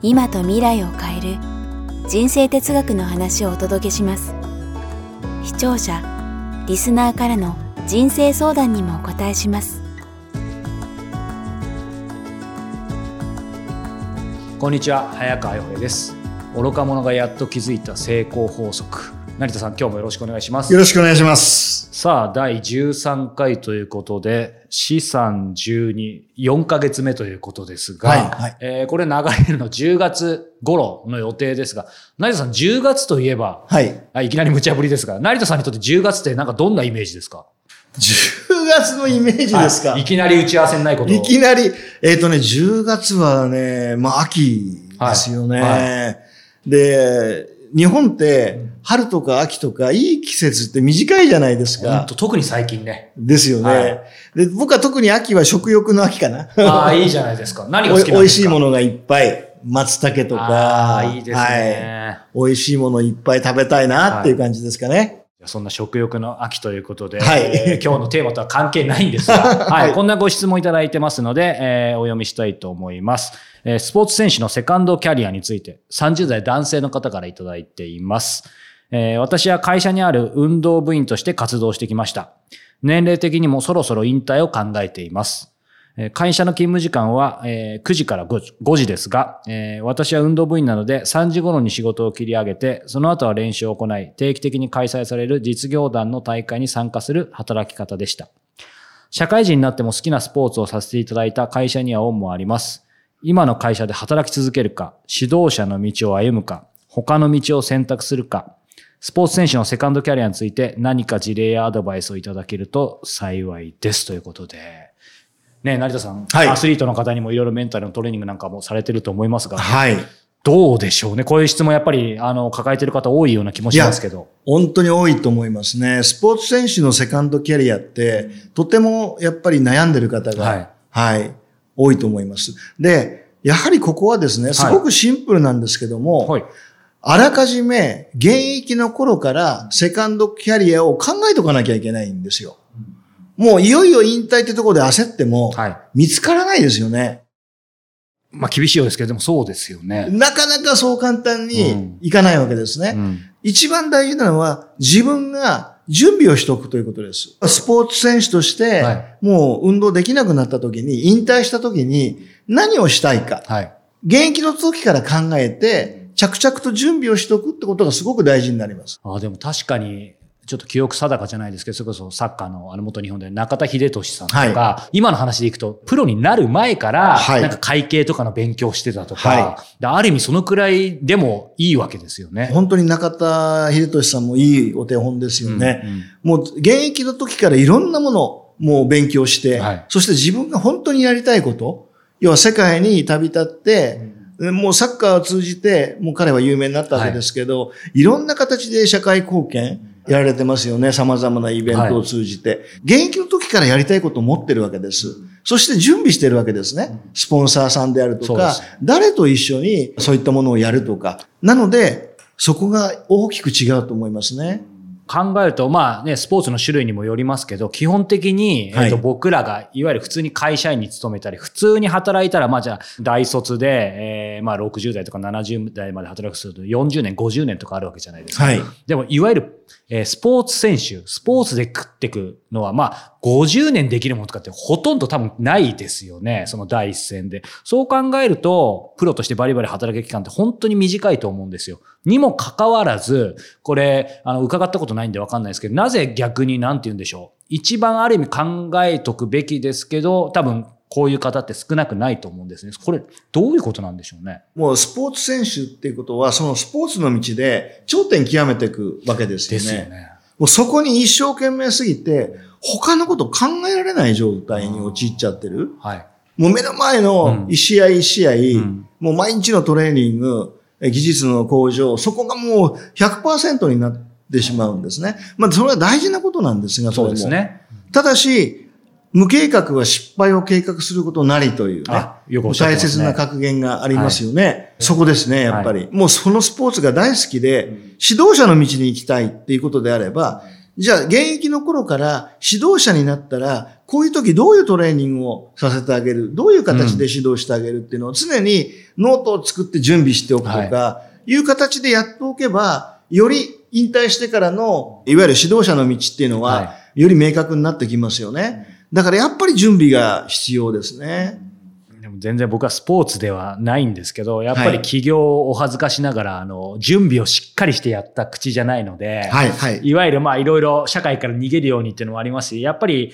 今と未来を変える人生哲学の話をお届けします。視聴者リスナーからの人生相談にもお答えします。こんにちは早川洋平です。愚か者がやっと気づいた成功法則。成田さん今日もよろしくお願いします。よろしくお願いしますさあ第13回ということで資産124ヶ月目ということですが、はいはい。えーこれ流れるの10月頃の予定ですが成田さん10月といえばはい。あいきなり無茶ぶりですが成田さんにとって10月ってなんかどんなイメージですか？10月のイメージですか、はいいきなり打ち合わせにないことを。いきなり、えっ、とね、10月はね、まあ秋ですよね。はい。はで、日本って春とか秋とかいい季節って短いじゃないですか。特に最近ねですよね、はいで。僕は特に秋は食欲の秋かな。ああいいじゃないですか 何が好きですか？おいしいものがいっぱい。松茸とあか。あいいですね、はい。美味しいものいっぱい食べたいなっていう感じですかね。そんな食欲の秋ということで、はいえー今日のテーマとは関係ないんですが、はいはいこんなご質問いただいてますので、えーお読みしたいと思います、えースポーツ選手のセカンドキャリアについて30代男性の方からいただいています。えー私は会社にある運動部員として活動してきました。年齢的にもそろそろ引退を考えています。会社の勤務時間は、9時から 5, 時ですが、私は運動部員なので3時頃に仕事を切り上げて、その後は練習を行い、定期的に開催される実業団の大会に参加する働き方でした。社会人になっても好きなスポーツをさせていただいた会社には恩もあります。今の会社で働き続けるか、指導者の道を歩むか、他の道を選択するか、スポーツ選手のセカンドキャリアについて何か事例やアドバイスをいただけると幸いですということで。ねえ成田さん、はいアスリートの方にもいろいろメンタルのトレーニングなんかもされてると思いますが、はい。どうでしょうね？こういう質問やっぱり、あの、抱えてる方多いような気もしますけど。本当に多いと思いますね。スポーツ選手のセカンドキャリアって、とてもやっぱり悩んでる方が、はいはい、多いと思います。で、やはりここはですね、すごくシンプルなんですけども、はい。あらかじめ現役の頃からセカンドキャリアを考えとかなきゃいけないんですよ。もういよいよ引退ってところで焦っても、はい。見つからないですよね。まあ、厳しいようですけど、でもそうですよね。なかなかそう簡単うんにいかないわけですね。うん。一番大事なのは自分が準備をしておくということです。スポーツ選手としてはい、もう運動できなくなった時に、引退した時に何をしたいか。はい。現役の時から考えて、着々と準備をしておくってことがすごく大事になります。あでも確かに、ちょっと記憶定かじゃないですけど、それこそサッカーのあの元日本で中田秀俊さんとか、は今の話でいくと、プロになる前から、はい。なんか会計とかの勉強してたとか、はである意味そのくらいでもいいわけですよね。本当に中田秀俊さんもいいお手本ですよね。うんうん。もう現役の時からいろんなものをもう勉強して、はい。そして自分が本当にやりたいこと、要は世界に旅立って、もうサッカーを通じて、もう彼は有名になったわけですけど、い、ろんな形で社会貢献やられてますよね。様々なイベントを通じて。現役の時からやりたいことを持ってるわけです。そして準備してるわけですね。スポンサーさんであるとか誰と一緒にそういったものをやるとか。なので、そこが大きく違うと思いますね。考えると、まあね、スポーツの種類にもよりますけど、基本的に、はいえっと、僕らが、いわゆる普通に会社員に勤めたり、普通に働いたら、まあじゃあ、大卒で、えーまあ60代とか70代まで働くとすると、40年、50年とかあるわけじゃないですか。はい。でも、いわゆる、えースポーツ選手、スポーツで食ってくのは、まあ、50年できるものとかってほとんど多分ないですよね。その第一線で。そう考えると、プロとしてバリバリ働く期間って本当に短いと思うんですよ。にもかかわらず、これ、あの、伺ったことないんでわかんないですけど、なぜ逆になんて言うんでしょう。一番ある意味考えとくべきですけど、多分、こういう方って少なくないと思うんですね。これ、どういうことなんでしょうね。もうスポーツ選手っていうことは、そのスポーツの道で頂点極めていくわけですよね。ですよね。もうそこに一生懸命すぎて、他のこと考えられない状態に陥っちゃってる。はい。もう目の前の一試合一試合、んもう毎日のトレーニング、技術の向上、そこがもう100%になってしまうんですね。まあ、それは大事なことなんですが、そうですね。ただし、無計画は失敗を計画することなりというね。よくね。大切な格言がありますよね。はい、そこですね、やっぱり、はい、もうそのスポーツが大好きで、指導者の道に行きたいっていうことであれば、じゃあ現役の頃から指導者になったら、こういう時どういうトレーニングをさせてあげる、どういう形で指導してあげるっていうのを常にノートを作って準備しておくとか、い。う形でやっておけば、より引退してからの、いわゆる指導者の道っていうのは、より明確になってきますよね。だからやっぱり準備が必要ですね。でも全然僕はスポーツではないんですけど、やっぱり起業をお恥ずかしながら、あの、準備をしっかりしてやった口じゃないので、はい、はい。いわゆるまあいろいろ社会から逃げるようにっていうのもありますし、やっぱり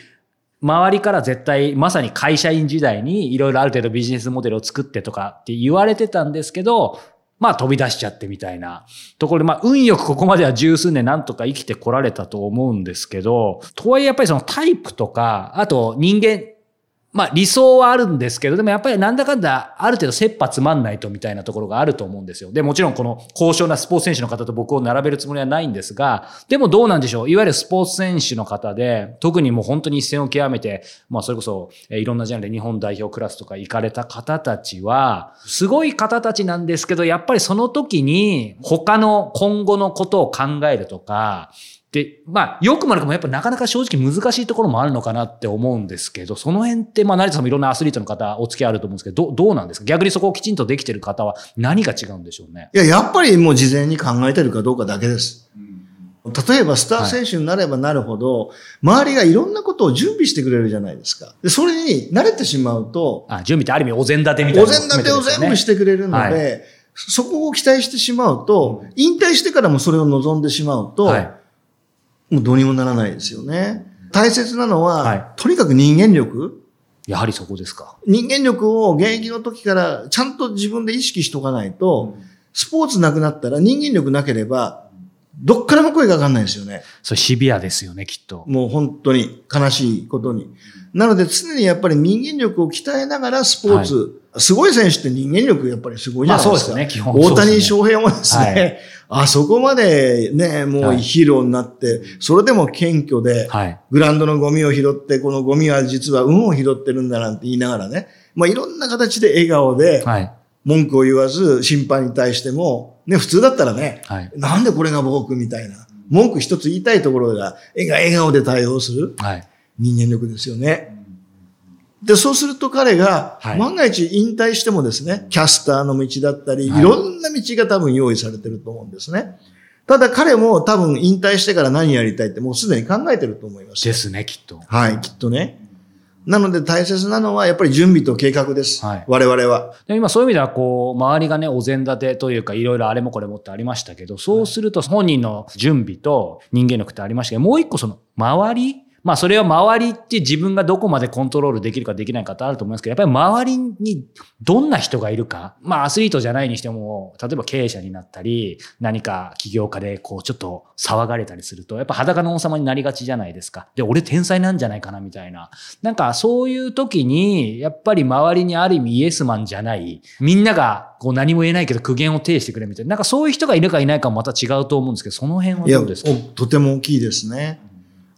周りから絶対、まさに会社員時代にいろいろある程度ビジネスモデルを作ってとかって言われてたんですけど、まあ飛び出しちゃってみたいな。ところで、まあ運よくここまでは十数年なんとか生きてこられたと思うんですけど、とはいえやっぱりそのタイプとか、あと人間、まあ理想はあるんですけど、でもやっぱりなんだかんだある程度切羽詰まんないとみたいなところがあると思うんですよ。で、もちろんこの高尚なスポーツ選手の方と僕を並べるつもりはないんですが、でもどうなんでしょういわゆるスポーツ選手の方で、特にもう本当に一線を極めて、まあそれこそ、いろんなジャンルで日本代表クラスとか行かれた方たちは、すごい方たちなんですけど、やっぱりその時に他の今後のことを考えるとか、で、まあ、よくも悪くもやっぱなかなか正直難しいところもあるのかなって思うんですけど、その辺って、まあ、成田さんもいろんなアスリートの方、お付き合いあると思うんですけど、どどうなんですか？逆にそこをきちんとできてる方は何が違うんでしょうね。いや、やっぱりもう事前に考えてるかどうかだけです。例えばスター選手になればなるほど、はい、周りがいろんなことを準備してくれるじゃないですか。で、それに慣れてしまうと。あ、準備ってある意味お膳立てみたいな、ね、お膳立てを全部してくれるので、はい、そこを期待してしまうと、引退してからもそれを望んでしまうと、はいもうどうにもならないですよね。大切なのは、はい、とにかく人間力。やはりそこですか。人間力を現役の時からちゃんと自分で意識しとかないと、うん、スポーツなくなったら人間力なければ、どっからも声がかかんないですよね。それシビアですよね、きっと。もう本当に悲しいことに。なので常にやっぱり人間力を鍛えながらスポーツ、はいすごい選手って人間力やっぱりすごいじゃないですか。まあ、そうですね、基本、ね、大谷翔平もですね、はい、あそこまでね、もうヒーローになって、それでも謙虚で、はい、グラウンドのゴミを拾って、このゴミは実は運を拾ってるんだなんて言いながらね、まあいろんな形で笑顔で、文句を言わず、審判に対しても、ね、普通だったらね、はい、なんでこれが僕みたいな、文句一つ言いたいところが、笑顔で対応する、人間力ですよね。で、そうすると彼が、万が一引退してもですね、キャスターの道だったり、いろんな道が多分用意されてると思うんですね。ただ彼も多分引退してから何やりたいってもうすでに考えてると思います。ですね、きっと。はい、きっとね。なので大切なのはやっぱり準備と計画です。はい、我々は。で今そういう意味ではこう、周りがね、お膳立てというかいろいろあれもこれもってありましたけど、そうすると本人の準備と人間力ってありましたけど、もう一個その周りまあそれは周りって自分がどこまでコントロールできるかできないかってあると思いますけど、やっぱり周りにどんな人がいるか、まあアスリートじゃないにしても、例えば経営者になったり、何か起業家でこうちょっと騒がれたりすると、やっぱ裸の王様になりがちじゃないですか。で、俺天才なんじゃないかなみたいな。なんかそういう時に、やっぱり周りにある意味イエスマンじゃない、みんながこう何も言えないけど苦言を呈してくれみたいな。なんかそういう人がいるかいないかもまた違うと思うんですけど、その辺はどうですか？とても大きいですね。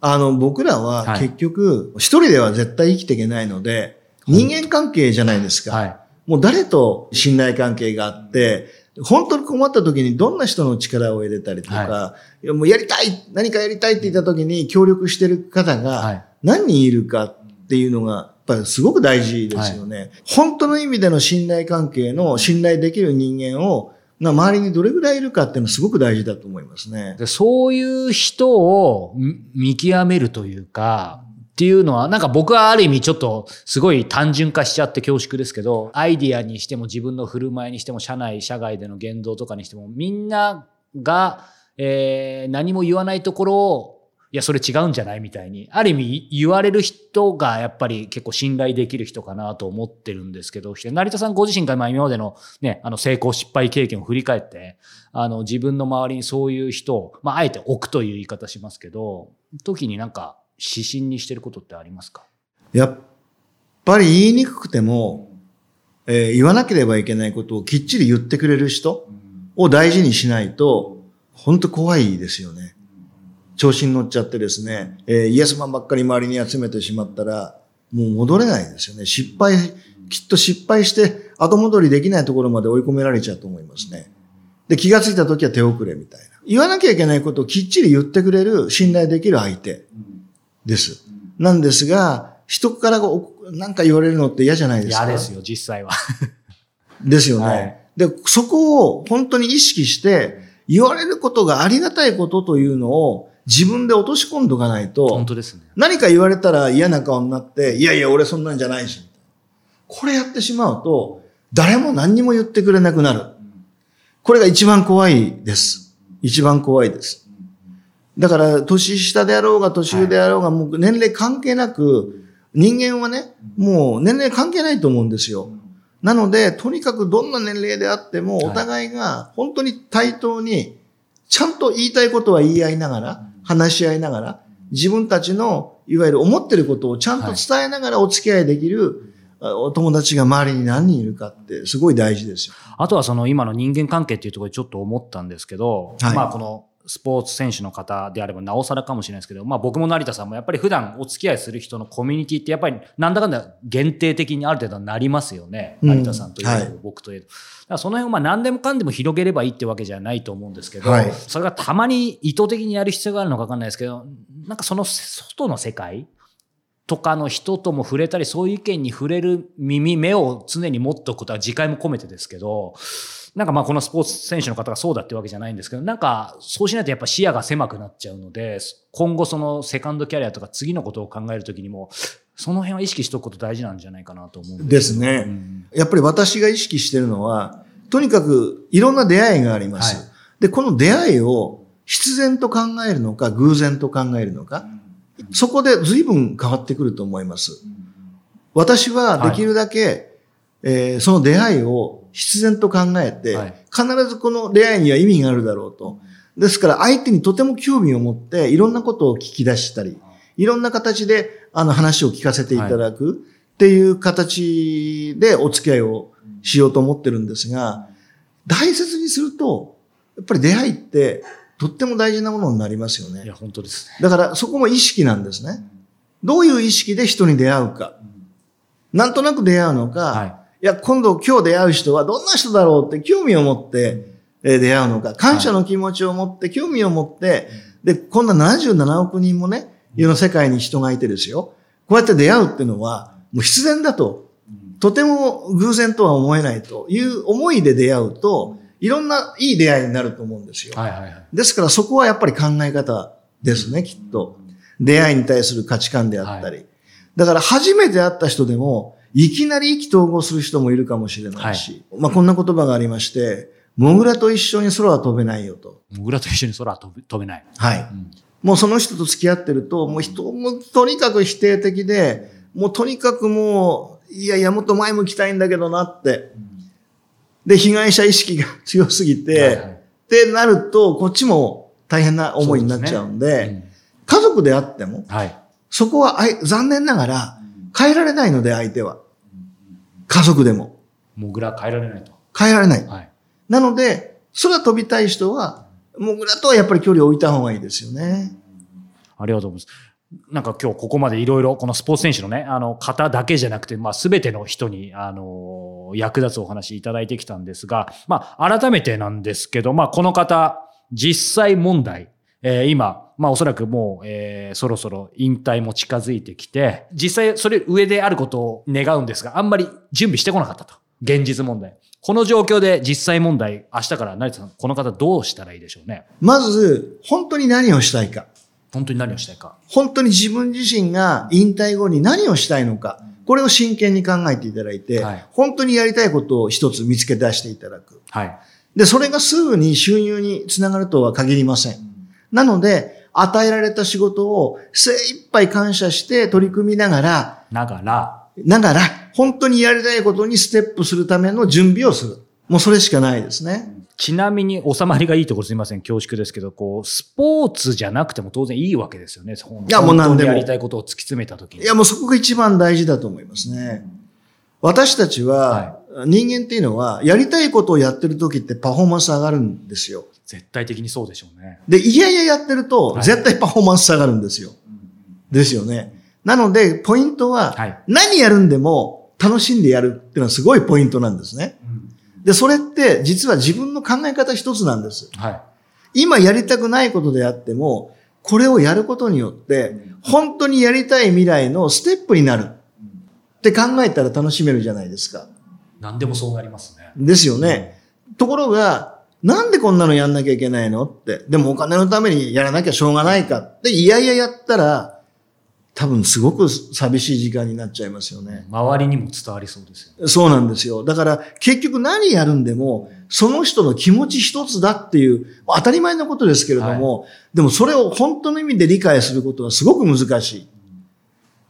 あの、僕らは結局、一人では絶対生きていけないので、人間関係じゃないですか。はい、もう誰と信頼関係があって、本当に困った時にどんな人の力を入れたりとか、はい、もうやりたい何かやりたいって言った時に協力してる方が何人いるかっていうのが、やっぱりすごく大事ですよね、はい。本当の意味での信頼関係の信頼できる人間をな周りにどれぐらいいるかっていうのはすごく大事だと思いますね。でそういう人を見極めるというか、っていうのは、なんか僕はある意味ちょっとすごい単純化しちゃって恐縮ですけど、アイディアにしても自分の振る舞いにしても、社内、社外での言動とかにしても、みんなが、えー、何も言わないところをや、それ違うんじゃない？みたいに、ある意味言われる人がやっぱり結構信頼できる人かなと思ってるんですけど、成田さんご自身が今までのね、あの成功失敗経験を振り返って、あの自分の周りにそういう人を、まああえて置くという言い方しますけど、時になんか指針にしてることってありますか？やっぱり言いにくくても、えー言わなければいけないことをきっちり言ってくれる人を大事にしないと、本当怖いですよね。調子に乗っちゃってですね、えーイエスマンばっかり周りに集めてしまったら、もう戻れないですよね。失敗、きっと失敗して後戻りできないところまで追い込められちゃうと思いますね。で、気がついた時は手遅れみたいな。言わなきゃいけないことをきっちり言ってくれる信頼できる相手です。なんですが、人からなんか言われるのって嫌じゃないですか？嫌ですよ、実際は。ですよね。はいで、そこを本当に意識して、言われることがありがたいことというのを自分で落とし込んどかないと、本当ですね。何か言われたら嫌な顔になって、いやいや、俺そんなんじゃないし。これやってしまうと、誰も何にも言ってくれなくなる。これが一番怖いです。一番怖いです。だから、年下であろうが、年上であろうが、もう年齢関係なく、人間はね、もう年齢関係ないと思うんですよ。なので、とにかくどんな年齢であっても、はいお互いが本当に対等に、ちゃんと言いたいことは言い合いながら、話し合いながら、自分たちの、いわゆる思ってることをちゃんと伝えながらお付き合いできる、あお友達が周りに何人いるかって、すごい大事ですよ。あとはその今の人間関係っていうところでちょっと思ったんですけど、はい。まあこのスポーツ選手の方であればなおさらかもしれないですけど、まあ僕も成田さんもやっぱり普段お付き合いする人のコミュニティってやっぱりなんだかんだ限定的にある程度なりますよね。うん成田さんという、はい僕という。だからその辺をまあ何でもかんでも広げればいいってわけじゃないと思うんですけど、はいそれがたまに意図的にやる必要があるのかわかんないですけど、なんかその外の世界とかの人とも触れたり、そういう意見に触れる耳、目を常に持っておくことは次回も込めてですけど、なんかまあこのスポーツ選手の方がそうだってわけじゃないんですけど、なんかそうしないとやっぱ視野が狭くなっちゃうので、今後そのセカンドキャリアとか次のことを考えるときにも、その辺は意識しておくこと大事なんじゃないかなと思うんですすね。うんやっぱり私が意識してるのは、とにかくいろんな出会いがあります。はいで、この出会いを必然と考えるのか、偶然と考えるのか、そこで随分変わってくると思います。私はできるだけ、えーその出会いを必然と考えて、はい必ずこの出会いには意味があるだろうと。ですから相手にとても興味を持って、いろんなことを聞き出したり、いろんな形であの話を聞かせていただくっていう形でお付き合いをしようと思ってるんですが、大切にすると、やっぱり出会いってとっても大事なものになりますよねいや、。本当ですね。だからそこも意識なんですね。どういう意識で人に出会うか。なんとなく出会うのか、はいい、や、今度今日出会う人はどんな人だろうって興味を持ってえー出会うのか、感謝の気持ちを持って、興味を持って、で、こんな77億人もね、世の世界に人がいてですよ。こうやって出会うっていうのは、もう必然だと。とても偶然とは思えないという思いで出会うと、いろんないい出会いになると思うんですよ。はいはいはい。ですからそこはやっぱり考え方ですね、きっと。出会いに対する価値観であったり。だから初めて会った人でも、いきなり意気投合する人もいるかもしれないし、まあこんな言葉がありまして、モグラと一緒に空は飛べないよと。モグラと一緒に空は飛べ飛べない。はい。うんもうその人と付き合ってると、もう人もとにかく否定的で、もうとにかくもう、いやいや、もっと前向きたいんだけどなって。で、被害者意識が強すぎて、はいはいってなると、こっちも大変な思いになっちゃうんで、うん家族であっても、はい。そこはあい残念ながら変えられないので、相手は。家族でも。モグラ変えられないと。変えられない。はい。なので、空飛びたい人は、モグラとはやっぱり距離を置いた方がいいですよね。ありがとうございます。なんか今日ここまでいろいろこのスポーツ選手のね、あの方だけじゃなくて、まあ全ての人に、あの、役立つお話いただいてきたんですが、まあ改めてなんですけど、まあこの方、実際問題、えー今、まあおそらくもう、えーそろそろ引退も近づいてきて、実際それ上であることを願うんですが、あんまり準備してこなかったと。現実問題。この状況で実際問題、明日から成田さん、この方どうしたらいいでしょうね。まず、本当に何をしたいか。本当に何をしたいか。本当に自分自身が引退後に何をしたいのか。これを真剣に考えていただいて、はい本当にやりたいことを一つ見つけ出していただく。はい。で、それがすぐに収入につながるとは限りません。なので、与えられた仕事を精一杯感謝して取り組みながら、ながら、ながら、本当にやりたいことにステップするための準備をする。もうそれしかないですね。ちなみに収まりがいいところすみません、恐縮ですけど、こう、スポーツじゃなくても当然いいわけですよね。いいやもう何でもやりたいことを突き詰めたときに。いや、もうそこが一番大事だと思いますね。私たちは、は人間っていうのは、やりたいことをやってる時ってパフォーマンス上がるんですよ。絶対的にそうでしょうね。で、いやいややってるとは、い絶対パフォーマンス下がるんですよ。ですよね。なので、ポイントは、はい何やるんでも楽しんでやるっていうのはすごいポイントなんですね。で、それって実は自分の考え方一つなんです。はい。今やりたくないことであっても、これをやることによって、本当にやりたい未来のステップになるって考えたら楽しめるじゃないですか。何でもそうなりますね。ですよね。ところが、なんでこんなのやんなきゃいけないのって。でもお金のためにやらなきゃしょうがないかって、いやいややったら、多分すごく寂しい時間になっちゃいますよね。周りにも伝わりそうですよね。そうなんですよ。だから結局何やるんでも、その人の気持ち一つだっていう、当たり前のことですけれども、でもそれを本当の意味で理解することはすごく難しい。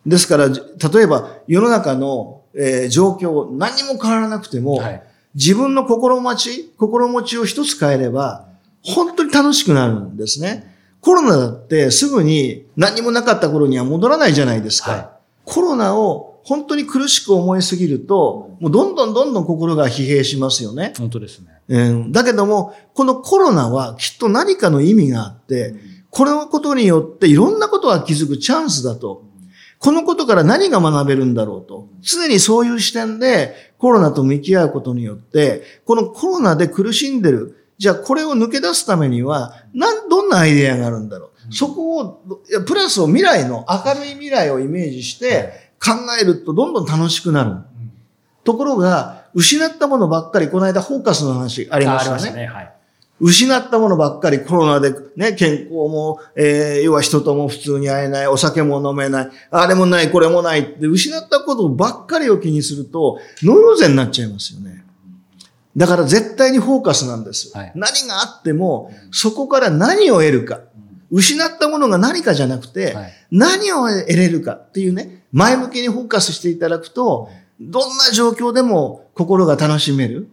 ですから、じ例えば世の中の、えー状況、何も変わらなくても、はい。自分の心待ち、心持ちを一つ変えれば、本当に楽しくなるんですね。コロナだってすぐに何もなかった頃には戻らないじゃないですか。はいコロナを本当に苦しく思いすぎると、もうどんどんどんどん心が疲弊しますよね。本当ですね。うん、だけども、このコロナはきっと何かの意味があって、このことによっていろんなことが気づくチャンスだと。このことから何が学べるんだろうと。常にそういう視点でコロナと向き合うことによって、このコロナで苦しんでる。じゃあこれを抜け出すためには、なん、どんなアイデアがあるんだろう。そこを、プラスを未来の明るい未来をイメージして考えるとどんどん楽しくなる。ところが、失ったものばっかり、この間フォーカスの話ありまあしたね。りましたね。はい。失ったものばっかりコロナでね、健康も、えー、要は人とも普通に会えない、お酒も飲めない、あれもない、これもないって、失ったことばっかりを気にすると、ノイローゼになっちゃいますよね。だから絶対にフォーカスなんです。はい何があっても、そこから何を得るか。失ったものが何かじゃなくて、はい何を得れるかっていうね、前向きにフォーカスしていただくと、どんな状況でも心が楽しめる。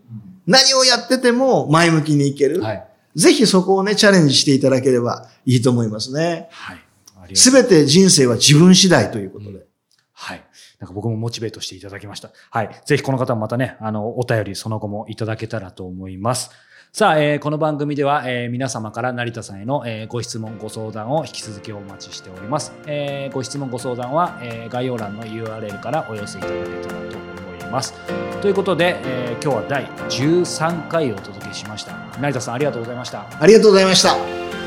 何をやってても前向きにいける。はい。ぜひそこをね、チャレンジしていただければいいと思いますね。はい。ありがとうすべて人生は自分次第ということで。はい。なんか僕もモチベートしていただきました。はい。ぜひこの方もまたね、あの、お便りその後もいただけたらと思います。さあ、えーこの番組では、えー皆様から成田さんへの、えーご質問、ご相談を引き続きお待ちしております。えーご質問、ご相談は、えー概要欄の URL からお寄せいただけたらと思います。ということで、えー今日は第13回をお届けしました。成田さんありがとうございました。ありがとうございました。